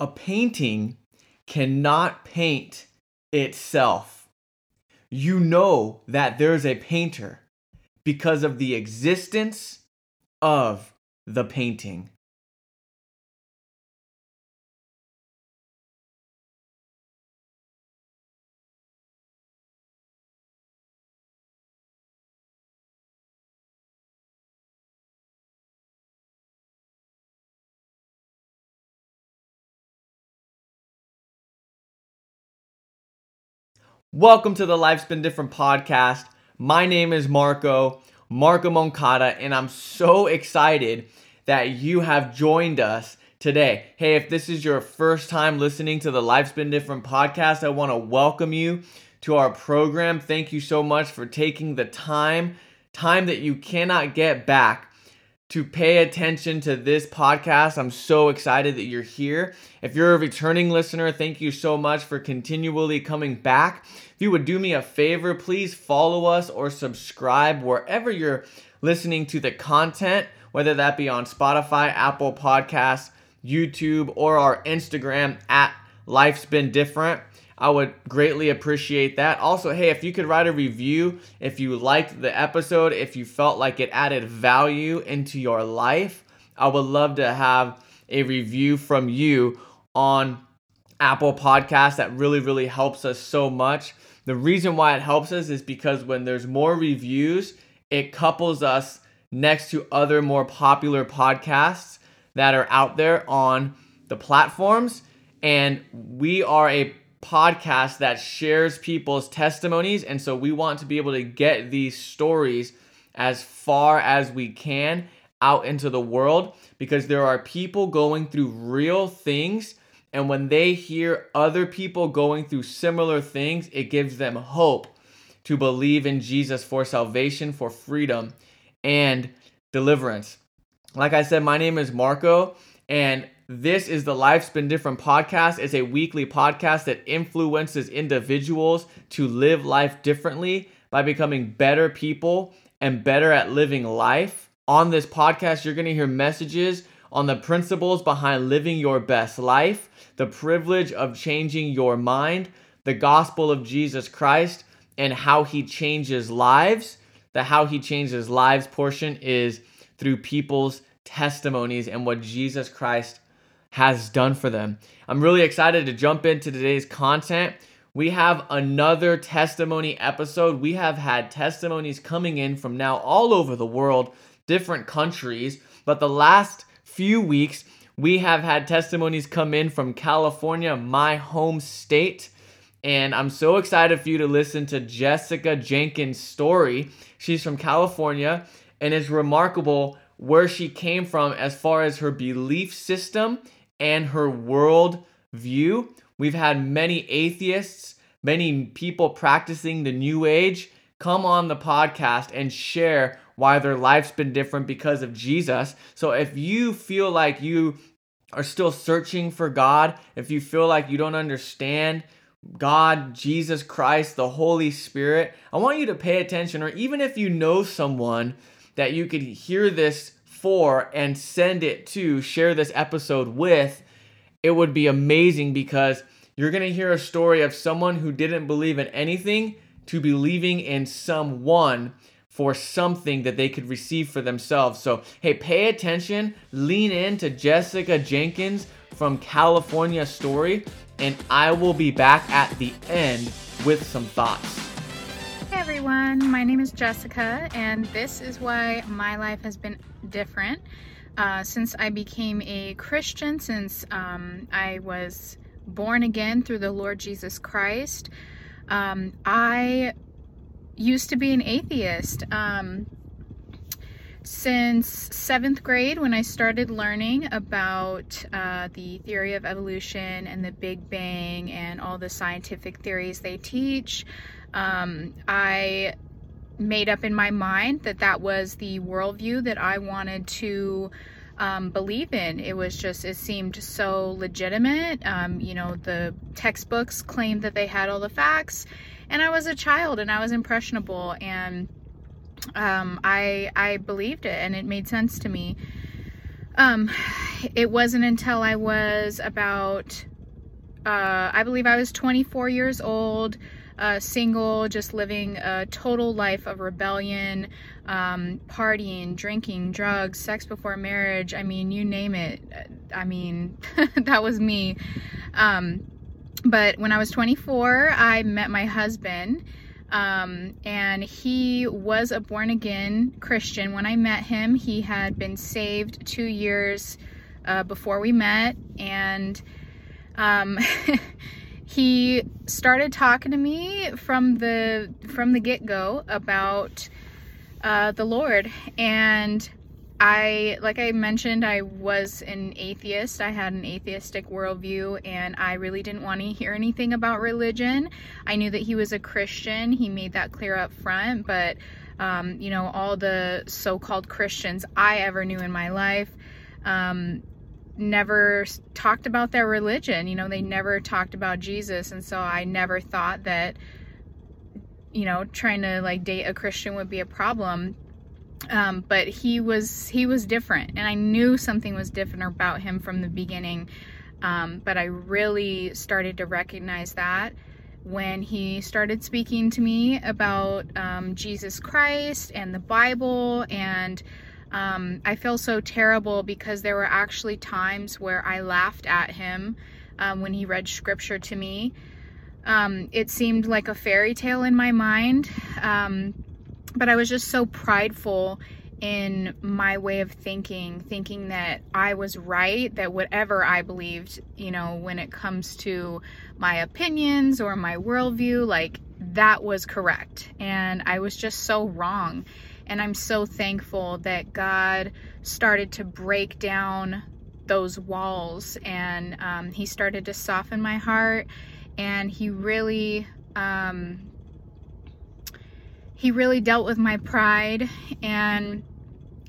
a painting cannot paint itself. You know that there's a painter because of the existence of the painting. Welcome to the Life's Been Different podcast. My name is Marco, Marco Moncada, and I'm so excited that you have joined us today. Hey, if this is your first time listening to the Life's Been Different podcast, I want to welcome you to our program. Thank you so much for taking the time, time that you cannot get back to pay attention to this podcast. I'm so excited that you're here. If you're a returning listener, thank you so much for continually coming back. If you would do me a favor, please follow us or subscribe wherever you're listening to the content, whether that be on Spotify, Apple Podcasts, YouTube, or our Instagram at Life's Been Different. I would greatly appreciate that. Also, hey, if you could write a review, if you liked the episode, if you felt like it added value into your life, I would love to have a review from you on Apple Podcasts. That really, really helps us so much. The reason why it helps us is because when there's more reviews, it couples us next to other more popular podcasts that are out there on the platforms. And we are a podcast that shares people's testimonies. And so we want to be able to get these stories as far as we can out into the world because there are people going through real things. And when they hear other people going through similar things, it gives them hope to believe in Jesus for salvation, for freedom, and deliverance. Like I said, my name is Marco, and this is the Life's Been Different podcast. It's a weekly podcast that influences individuals to live life differently by becoming better people and better at living life. On this podcast, you're going to hear messages on the principles behind living your best life, the privilege of changing your mind, the gospel of Jesus Christ, and how he changes lives. The how he changes lives portion is through people's testimonies and what Jesus Christ has done for them. I'm really excited to jump into today's content. We have another testimony episode. We have had testimonies coming in from now all over the world, different countries, but the last few weeks, we have had testimonies come in from California, my home state. And I'm so excited for you to listen to Jessica Jenkins' story. She's from California and it's remarkable where she came from as far as her belief system and her world view. We've had many atheists, many people practicing the new age come on the podcast and share why their life's been different because of Jesus. So if you feel like you are still searching for God, if you feel like you don't understand God, Jesus Christ, the Holy Spirit, I want you to pay attention, or even if you know someone that you could hear this for and send it to, share this episode with, it would be amazing because you're going to hear a story of someone who didn't believe in anything to believing in someone for something that they could receive for themselves. So, hey, pay attention, lean in to Jessica Jenkins from California story, and I will be back at the end with some thoughts everyone. My name is Jessica, and this is why my life has been different uh, since I became a Christian, since um, I was born again through the Lord Jesus Christ. Um, I used to be an atheist. Um, since seventh grade, when I started learning about uh, the theory of evolution and the Big Bang and all the scientific theories they teach, um, I made up in my mind that that was the worldview that I wanted to um, believe in. It was just, it seemed so legitimate. Um, you know, the textbooks claimed that they had all the facts, and I was a child and I was impressionable, and um, I I believed it, and it made sense to me. Um, it wasn't until I was about, uh, I believe I was 24 years old, uh, single, just living a total life of rebellion, um, partying, drinking, drugs, sex before marriage. I mean, you name it. I mean, that was me. Um, but when I was 24, I met my husband. Um, and he was a born again Christian. When I met him, he had been saved two years uh, before we met, and um, he started talking to me from the from the get go about uh, the Lord, and I, like I mentioned, I was an atheist. I had an atheistic worldview and I really didn't want to hear anything about religion. I knew that he was a Christian. He made that clear up front, but um, you know, all the so-called Christians I ever knew in my life um, never talked about their religion. You know, they never talked about Jesus. And so I never thought that, you know, trying to like date a Christian would be a problem um, but he was he was different and i knew something was different about him from the beginning um, but i really started to recognize that when he started speaking to me about um, jesus christ and the bible and um, i feel so terrible because there were actually times where i laughed at him um, when he read scripture to me um, it seemed like a fairy tale in my mind but I was just so prideful in my way of thinking, thinking that I was right, that whatever I believed, you know, when it comes to my opinions or my worldview, like that was correct. And I was just so wrong. And I'm so thankful that God started to break down those walls and um, He started to soften my heart. And He really, um, he really dealt with my pride and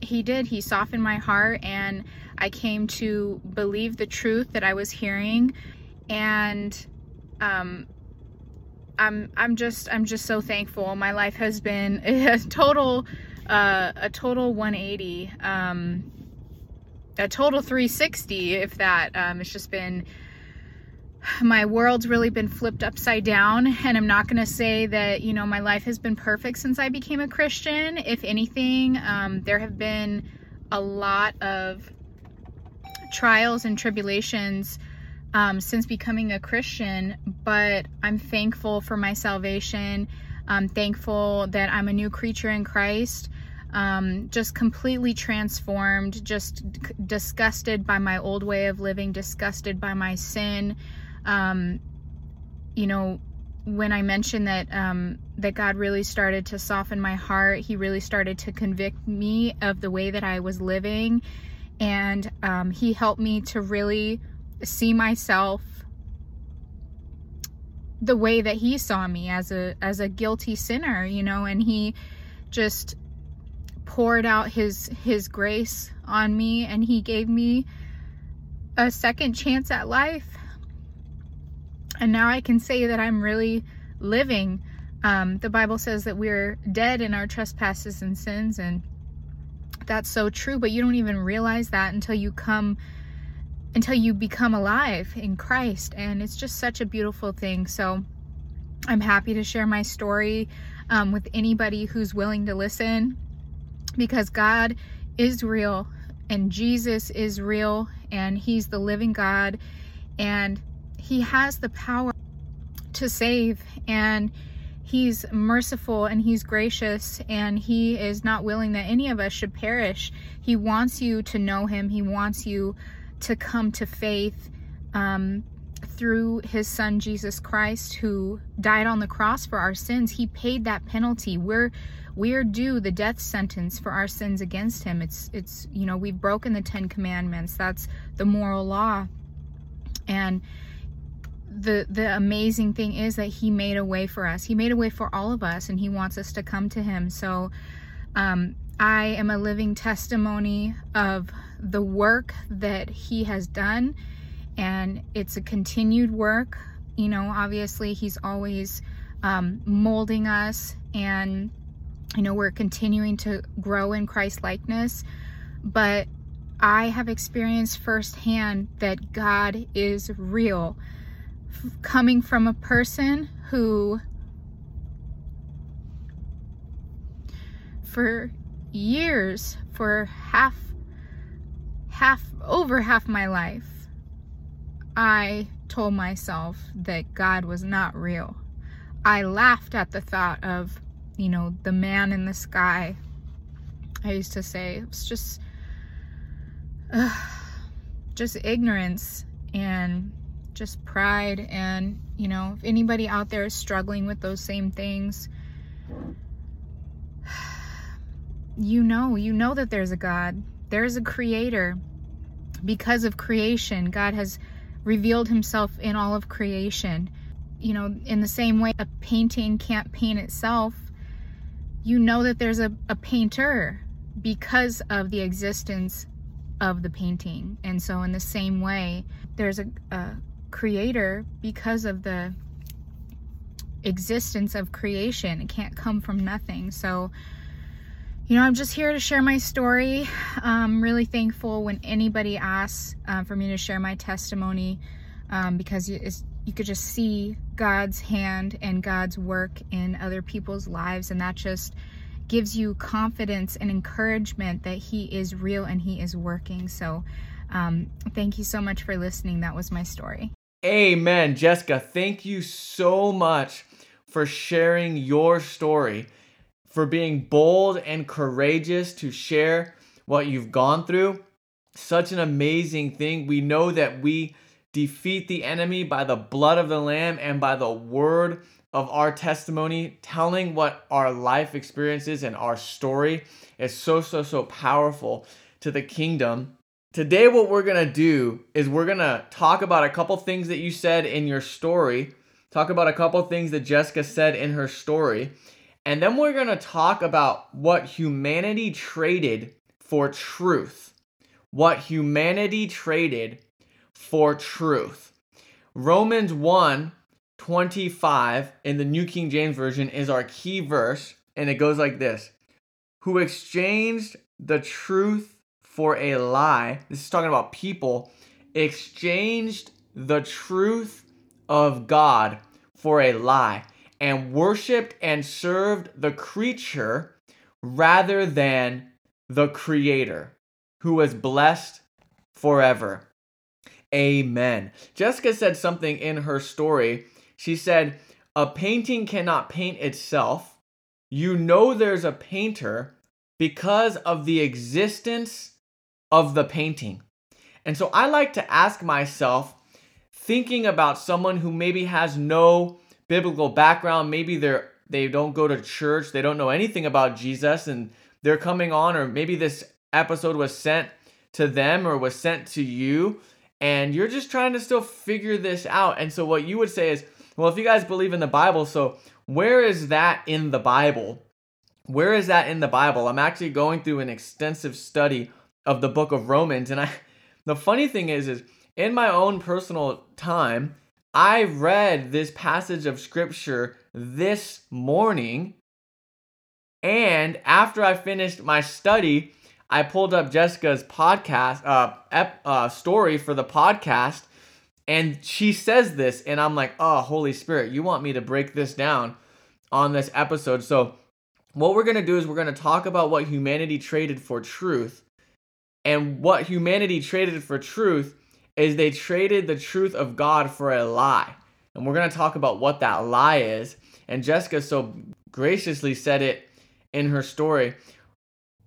he did. He softened my heart and I came to believe the truth that I was hearing and um, I'm I'm just I'm just so thankful. My life has been a total uh, a total 180 um, a total 360 if that um, it's just been my world's really been flipped upside down and i'm not going to say that you know my life has been perfect since i became a christian. If anything um, there have been a lot of trials and tribulations um, since becoming a christian but i'm thankful for my salvation i'm thankful that i'm a new creature in christ um, just completely transformed just disgusted by my old way of living disgusted by my sin. Um, you know, when I mentioned that um, that God really started to soften my heart, He really started to convict me of the way that I was living, and um, He helped me to really see myself the way that He saw me as a as a guilty sinner, you know, and He just poured out His His grace on me, and He gave me a second chance at life and now I can say that I'm really living. Um, the Bible says that we're dead in our trespasses and sins, and that's so true, but you don't even realize that until you come until you become alive in Christ and it's just such a beautiful thing so I'm happy to share my story um, with anybody who's willing to listen because God is real and Jesus is real and he's the living God and he has the power to save and he's merciful and he's gracious and he is not willing that any of us should perish. He wants you to know him. He wants you to come to faith um, through his son Jesus Christ who died on the cross for our sins. He paid that penalty. We're we're due the death sentence for our sins against him. It's it's you know, we've broken the 10 commandments. That's the moral law. And the the amazing thing is that he made a way for us he made a way for all of us and he wants us to come to him so um, i am a living testimony of the work that he has done and it's a continued work you know obviously he's always um, molding us and you know we're continuing to grow in christ likeness but I have experienced firsthand that God is real. F- coming from a person who, for years, for half, half, over half my life, I told myself that God was not real. I laughed at the thought of, you know, the man in the sky. I used to say it was just, uh, just ignorance and just pride. And, you know, if anybody out there is struggling with those same things, you know, you know that there's a God, there's a creator. Because of creation, God has revealed himself in all of creation you know, in the same way a painting can't paint itself, you know that there's a, a painter because of the existence of the painting. And so, in the same way, there's a, a creator because of the existence of creation. It can't come from nothing. So, you know, I'm just here to share my story. I'm really thankful when anybody asks uh, for me to share my testimony um, because you could just see God's hand and God's work in other people's lives. And that just gives you confidence and encouragement that He is real and He is working. So, um, thank you so much for listening. That was my story. Amen. Jessica, thank you so much for sharing your story, for being bold and courageous to share what you've gone through. Such an amazing thing. We know that we defeat the enemy by the blood of the Lamb and by the word of our testimony, telling what our life experiences and our story is so, so, so powerful to the kingdom. Today, what we're gonna do is we're gonna talk about a couple things that you said in your story, talk about a couple things that Jessica said in her story, and then we're gonna talk about what humanity traded for truth. What humanity traded for truth. Romans 1 25 in the New King James Version is our key verse, and it goes like this Who exchanged the truth for a lie, this is talking about people, exchanged the truth of God for a lie, and worshiped and served the creature rather than the Creator, who was blessed forever. Amen. Jessica said something in her story. She said, A painting cannot paint itself. You know there's a painter because of the existence of the painting. And so I like to ask myself, thinking about someone who maybe has no biblical background, maybe they're they don't go to church, they don't know anything about Jesus and they're coming on or maybe this episode was sent to them or was sent to you and you're just trying to still figure this out. And so what you would say is, well, if you guys believe in the Bible, so where is that in the Bible? Where is that in the Bible? I'm actually going through an extensive study of the book of Romans and I the funny thing is is in my own personal time, I read this passage of scripture this morning and after I finished my study, I pulled up Jessica's podcast uh, ep, uh, story for the podcast, and she says this, and I'm like, oh, Holy Spirit, you want me to break this down on this episode. So, what we're gonna do is we're gonna talk about what humanity traded for truth, and what humanity traded for truth is they traded the truth of God for a lie. And we're gonna talk about what that lie is. And Jessica so graciously said it in her story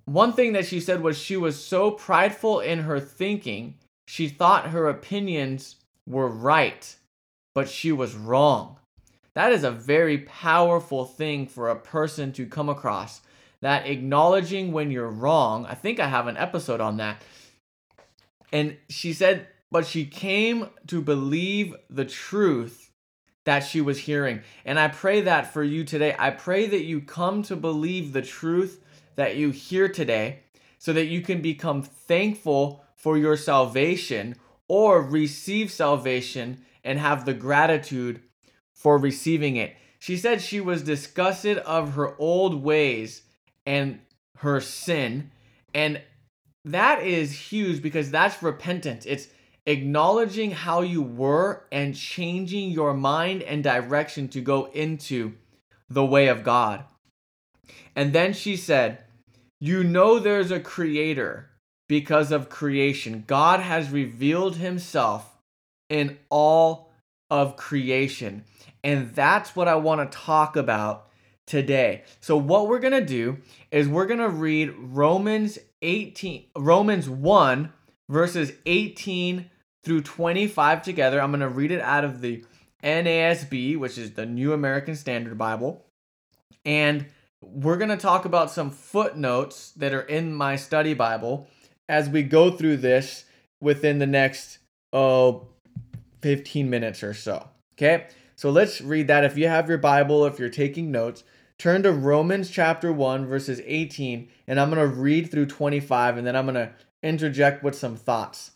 one thing that she said was she was so prideful in her thinking, she thought her opinions were right, but she was wrong. That is a very powerful thing for a person to come across. That acknowledging when you're wrong, I think I have an episode on that. And she said, but she came to believe the truth that she was hearing. And I pray that for you today. I pray that you come to believe the truth that you hear today so that you can become thankful for your salvation or receive salvation and have the gratitude for receiving it. She said she was disgusted of her old ways and her sin. And that is huge because that's repentance. It's acknowledging how you were and changing your mind and direction to go into the way of God. And then she said, You know there's a creator because of creation. God has revealed himself in all of creation. And that's what I want to talk about today. So what we're going to do is we're going to read Romans 18 Romans 1 verses 18 through 25 together. I'm going to read it out of the NASB, which is the New American Standard Bible. And we're going to talk about some footnotes that are in my study Bible as we go through this within the next oh 15 minutes or so. Okay? So let's read that. If you have your Bible, if you're taking notes, turn to Romans chapter 1, verses 18, and I'm going to read through 25, and then I'm going to interject with some thoughts.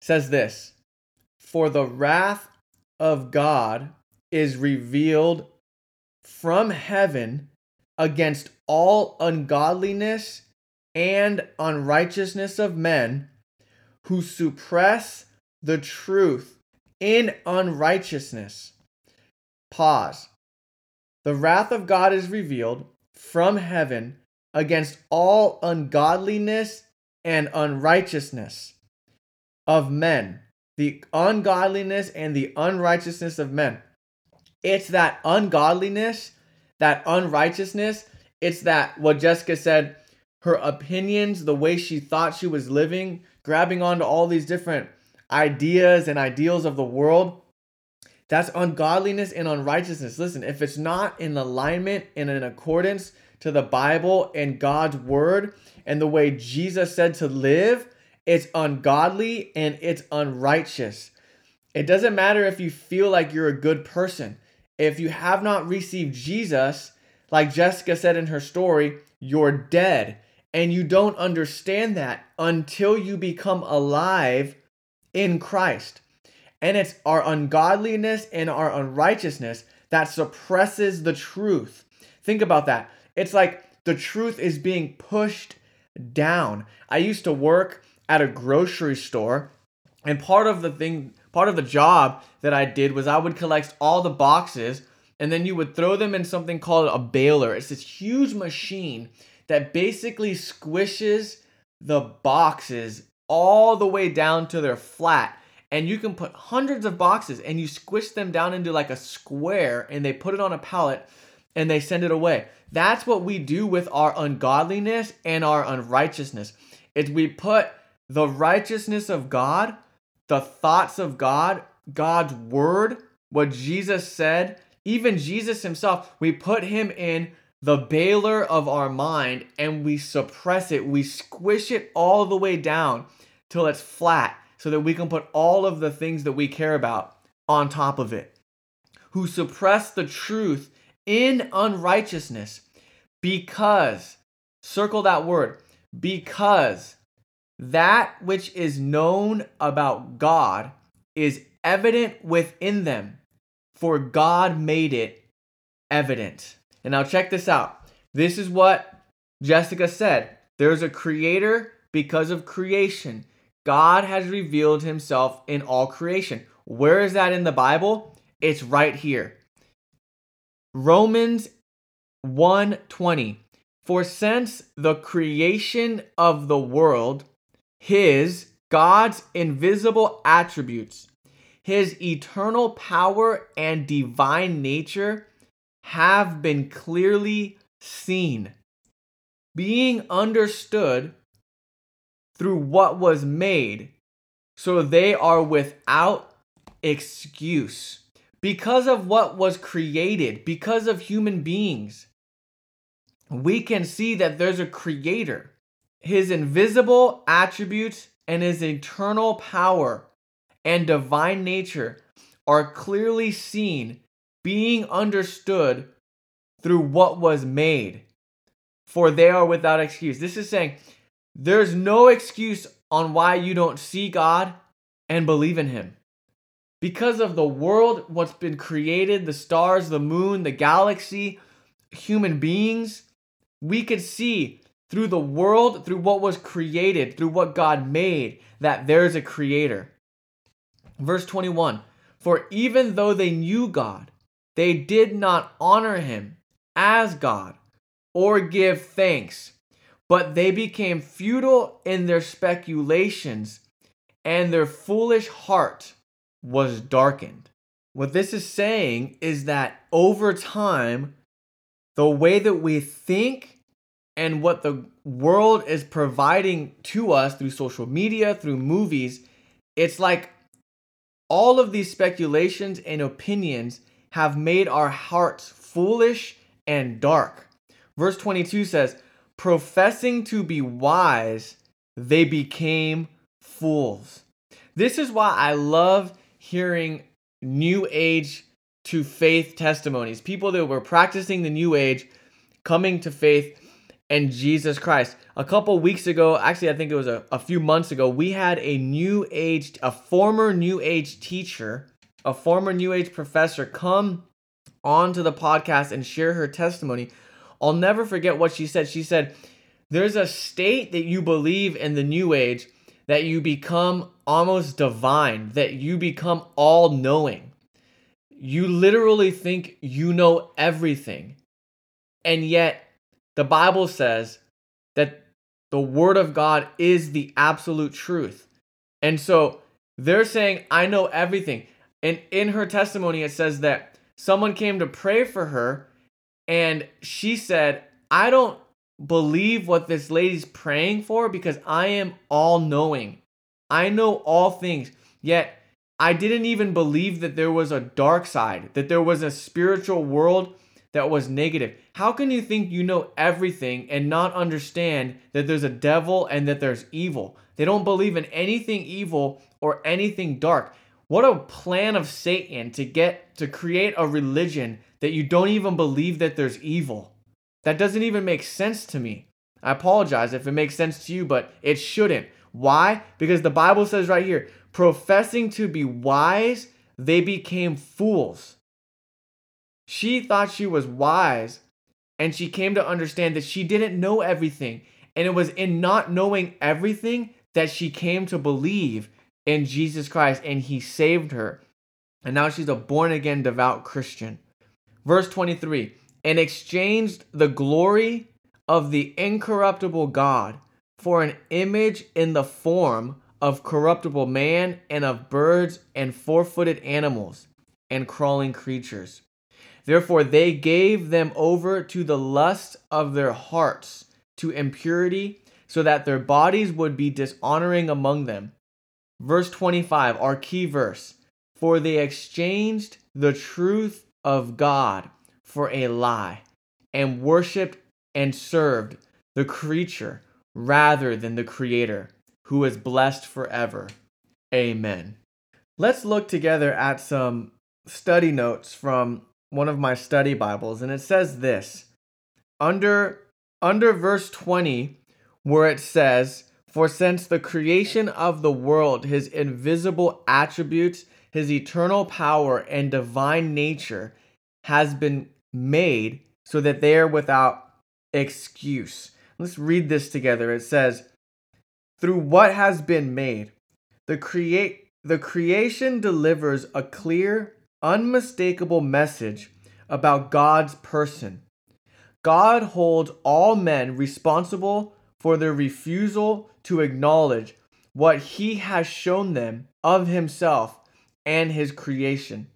Says this For the wrath of God is revealed from heaven against all ungodliness and unrighteousness of men who suppress the truth in unrighteousness. Pause. The wrath of God is revealed from heaven against all ungodliness and unrighteousness of men. The ungodliness and the unrighteousness of men. It's that ungodliness, that unrighteousness. It's that what Jessica said, her opinions, the way she thought she was living, grabbing onto all these different ideas and ideals of the world. That's ungodliness and unrighteousness. Listen, if it's not in alignment and in accordance to the Bible and God's word and the way Jesus said to live, it's ungodly and it's unrighteous. It doesn't matter if you feel like you're a good person. If you have not received Jesus, like Jessica said in her story, you're dead. And you don't understand that until you become alive in Christ. And it's our ungodliness and our unrighteousness that suppresses the truth. Think about that. It's like the truth is being pushed down. I used to work at a grocery store, and part of the thing, part of the job that I did was I would collect all the boxes and then you would throw them in something called a baler. It's this huge machine that basically squishes the boxes all the way down to their flat. And you can put hundreds of boxes and you squish them down into like a square and they put it on a pallet and they send it away. That's what we do with our ungodliness and our unrighteousness. It's we put the righteousness of God, the thoughts of God, God's word, what Jesus said, even Jesus himself, we put him in the baler of our mind and we suppress it. We squish it all the way down till it's flat so that we can put all of the things that we care about on top of it. Who suppress the truth in unrighteousness because, circle that word, because that which is known about God is evident within them, for God made it evident. And now check this out. This is what Jessica said. There's a creator because of creation. God has revealed himself in all creation. Where is that in the Bible? It's right here. Romans 1:20 For since the creation of the world his God's invisible attributes his eternal power and divine nature have been clearly seen being understood through what was made, so they are without excuse. Because of what was created, because of human beings, we can see that there's a creator. His invisible attributes and his eternal power and divine nature are clearly seen, being understood through what was made, for they are without excuse. This is saying there's no excuse on why you don't see God and believe in Him. Because of the world, what's been created, the stars, the moon, the galaxy, human beings, we could see through the world, through what was created, through what God made, that there's a creator. Verse 21 For even though they knew God, they did not honor him as God or give thanks, but they became futile in their speculations, and their foolish heart was darkened. What this is saying is that over time, the way that we think and what the world is providing to us through social media, through movies, it's like all of these speculations and opinions have made our hearts foolish and dark. Verse 22 says, professing to be wise, they became fools. This is why I love hearing new age to faith testimonies. People that were practicing the new age coming to faith and Jesus Christ. A couple weeks ago, actually, I think it was a, a few months ago, we had a new age, a former new age teacher, a former new age professor come onto the podcast and share her testimony. I'll never forget what she said. She said, There's a state that you believe in the new age that you become almost divine, that you become all knowing. You literally think you know everything. And yet, the Bible says that the Word of God is the absolute truth. And so they're saying, I know everything. And in her testimony, it says that someone came to pray for her, and she said, I don't believe what this lady's praying for because I am all knowing. I know all things. Yet I didn't even believe that there was a dark side, that there was a spiritual world that was negative. How can you think you know everything and not understand that there's a devil and that there's evil? They don't believe in anything evil or anything dark. What a plan of Satan to get to create a religion that you don't even believe that there's evil. That doesn't even make sense to me. I apologize if it makes sense to you, but it shouldn't. Why? Because the Bible says right here, professing to be wise, they became fools. She thought she was wise, and she came to understand that she didn't know everything. And it was in not knowing everything that she came to believe in Jesus Christ, and He saved her. And now she's a born again, devout Christian. Verse 23 and exchanged the glory of the incorruptible God for an image in the form of corruptible man and of birds and four footed animals and crawling creatures. Therefore, they gave them over to the lust of their hearts, to impurity, so that their bodies would be dishonoring among them. Verse 25, our key verse. For they exchanged the truth of God for a lie, and worshiped and served the creature rather than the Creator, who is blessed forever. Amen. Let's look together at some study notes from one of my study Bibles, and it says this under under verse 20, where it says, For since the creation of the world, his invisible attributes, his eternal power, and divine nature has been made so that they are without excuse. Let's read this together. It says, Through what has been made, the create the creation delivers a clear unmistakable message about God's person. God holds all men responsible for their refusal to acknowledge what he has shown them of himself and his creation.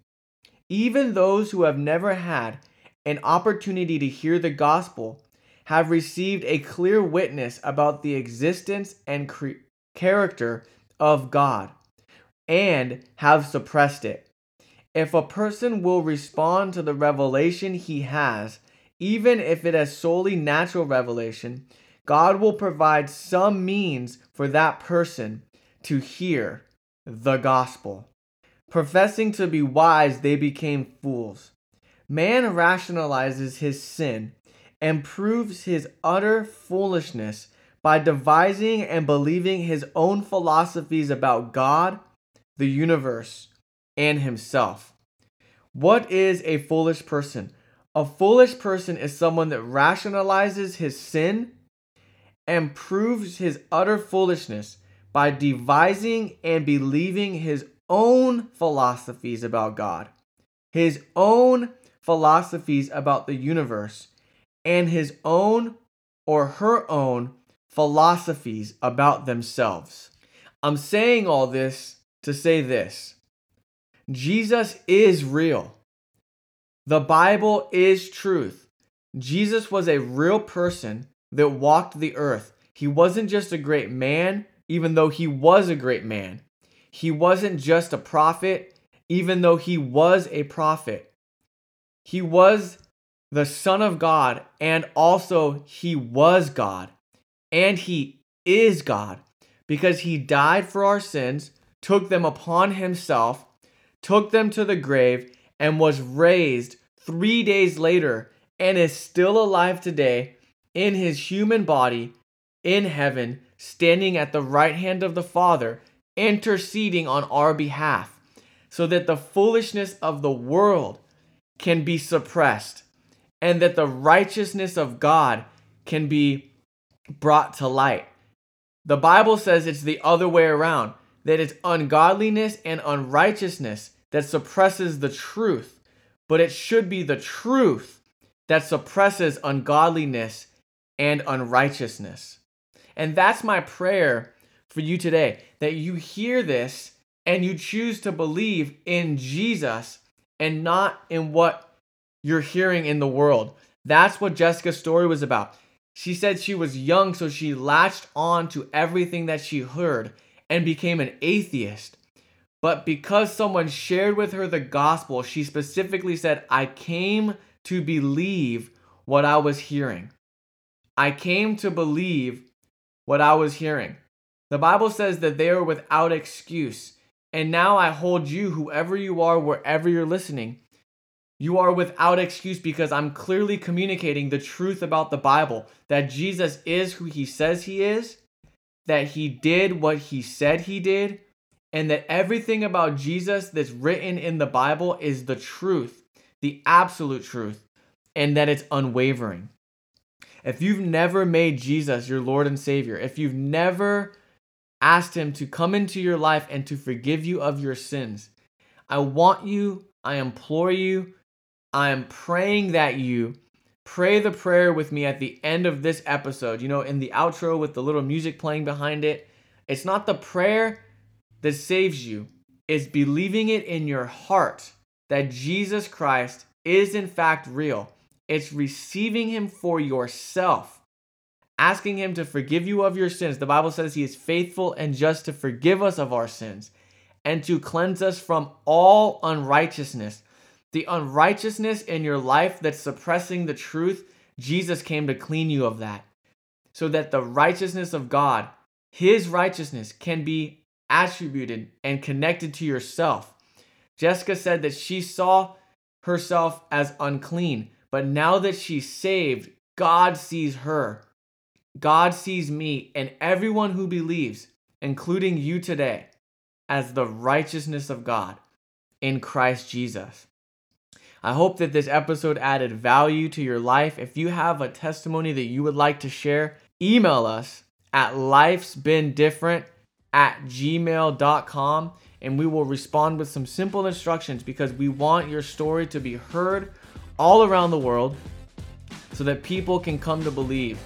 Even those who have never had an opportunity to hear the gospel have received a clear witness about the existence and cre- character of God and have suppressed it. If a person will respond to the revelation he has, even if it is solely natural revelation, God will provide some means for that person to hear the gospel. Professing to be wise, they became fools. Man rationalizes his sin and proves his utter foolishness by devising and believing his own philosophies about God, the universe, and himself. What is a foolish person? A foolish person is someone that rationalizes his sin and proves his utter foolishness by devising and believing his own philosophies about God, his own philosophies about the universe, and his own or her own philosophies about themselves. I'm saying all this to say this Jesus is real. The Bible is truth. Jesus was a real person that walked the earth. He wasn't just a great man, even though he was a great man. He wasn't just a prophet, even though he was a prophet. He was the Son of God, and also he was God, and he is God because he died for our sins, took them upon himself, took them to the grave, and was raised three days later, and is still alive today in his human body in heaven, standing at the right hand of the Father, interceding on our behalf, so that the foolishness of the world can be suppressed, and that the righteousness of God can be brought to light. The Bible says it's the other way around, that it's ungodliness and unrighteousness that suppresses the truth, but it should be the truth that suppresses ungodliness and unrighteousness. And that's my prayer for you today that you hear this and you choose to believe in Jesus and not in what you're hearing in the world. That's what Jessica's story was about. She said she was young, so she latched on to everything that she heard and became an atheist. But because someone shared with her the gospel, she specifically said, I came to believe what I was hearing. I came to believe what I was hearing. The Bible says that they are without excuse. And now I hold you, whoever you are, wherever you're listening, you are without excuse because I'm clearly communicating the truth about the Bible that Jesus is who he says he is, that he did what he said he did, and that everything about Jesus that's written in the Bible is the truth, the absolute truth, and that it's unwavering. If you've never made Jesus your Lord and Savior, if you've never asked Him to come into your life and to forgive you of your sins, I want you, I implore you, I am praying that you pray the prayer with me at the end of this episode. You know, in the outro with the little music playing behind it. It's not the prayer that saves you, is believing it in your heart that Jesus Christ is in fact real it's receiving Him for yourself, asking Him to forgive you of your sins. The Bible says He is faithful and just to forgive us of our sins and to cleanse us from all unrighteousness. The unrighteousness in your life that's suppressing the truth, Jesus came to clean you of that. So that the righteousness of God, His righteousness, can be attributed and connected to yourself. Jessica said that she saw herself as unclean, but now that she's saved, God sees her. God sees me and everyone who believes, including you today, as the righteousness of God in Christ Jesus. I hope that this episode added value to your life. If you have a testimony that you would like to share, email us at lifesbeendifferent at gmail.com and we will respond with some simple instructions because we want your story to be heard all around the world so that people can come to believe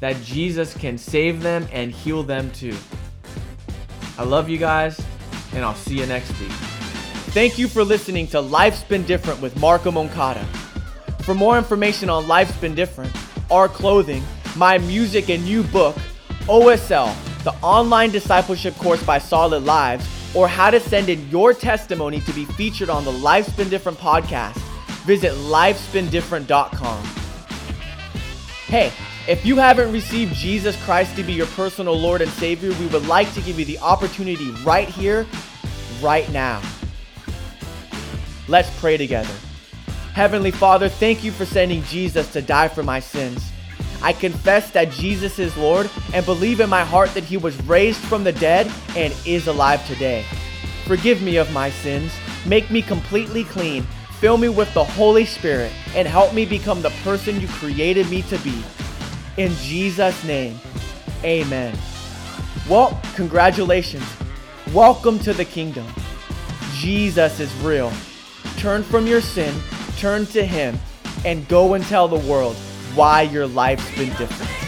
that Jesus can save them and heal them too. I love you guys, and I'll see you next week. Thank you for listening to Life's Been Different with Marco Moncada. For more information on Life's Been Different, our clothing, my music, and new book, OSL, the online discipleship course by Solid Lives, or how to send in your testimony to be featured on the Life's Been Different podcast, visit lifesbeendifferent.com. Hey, if you haven't received Jesus Christ to be your personal Lord and Savior, we would like to give you the opportunity right here, right now. Let's pray together. Heavenly Father, thank you for sending Jesus to die for my sins. I confess that Jesus is Lord and believe in my heart that he was raised from the dead and is alive today. Forgive me of my sins, make me completely clean Fill me with the Holy Spirit and help me become the person you created me to be. In Jesus' name, Amen. Well, congratulations. Welcome to the kingdom. Jesus is real. Turn from your sin, turn to Him, and go and tell the world why your life's been different.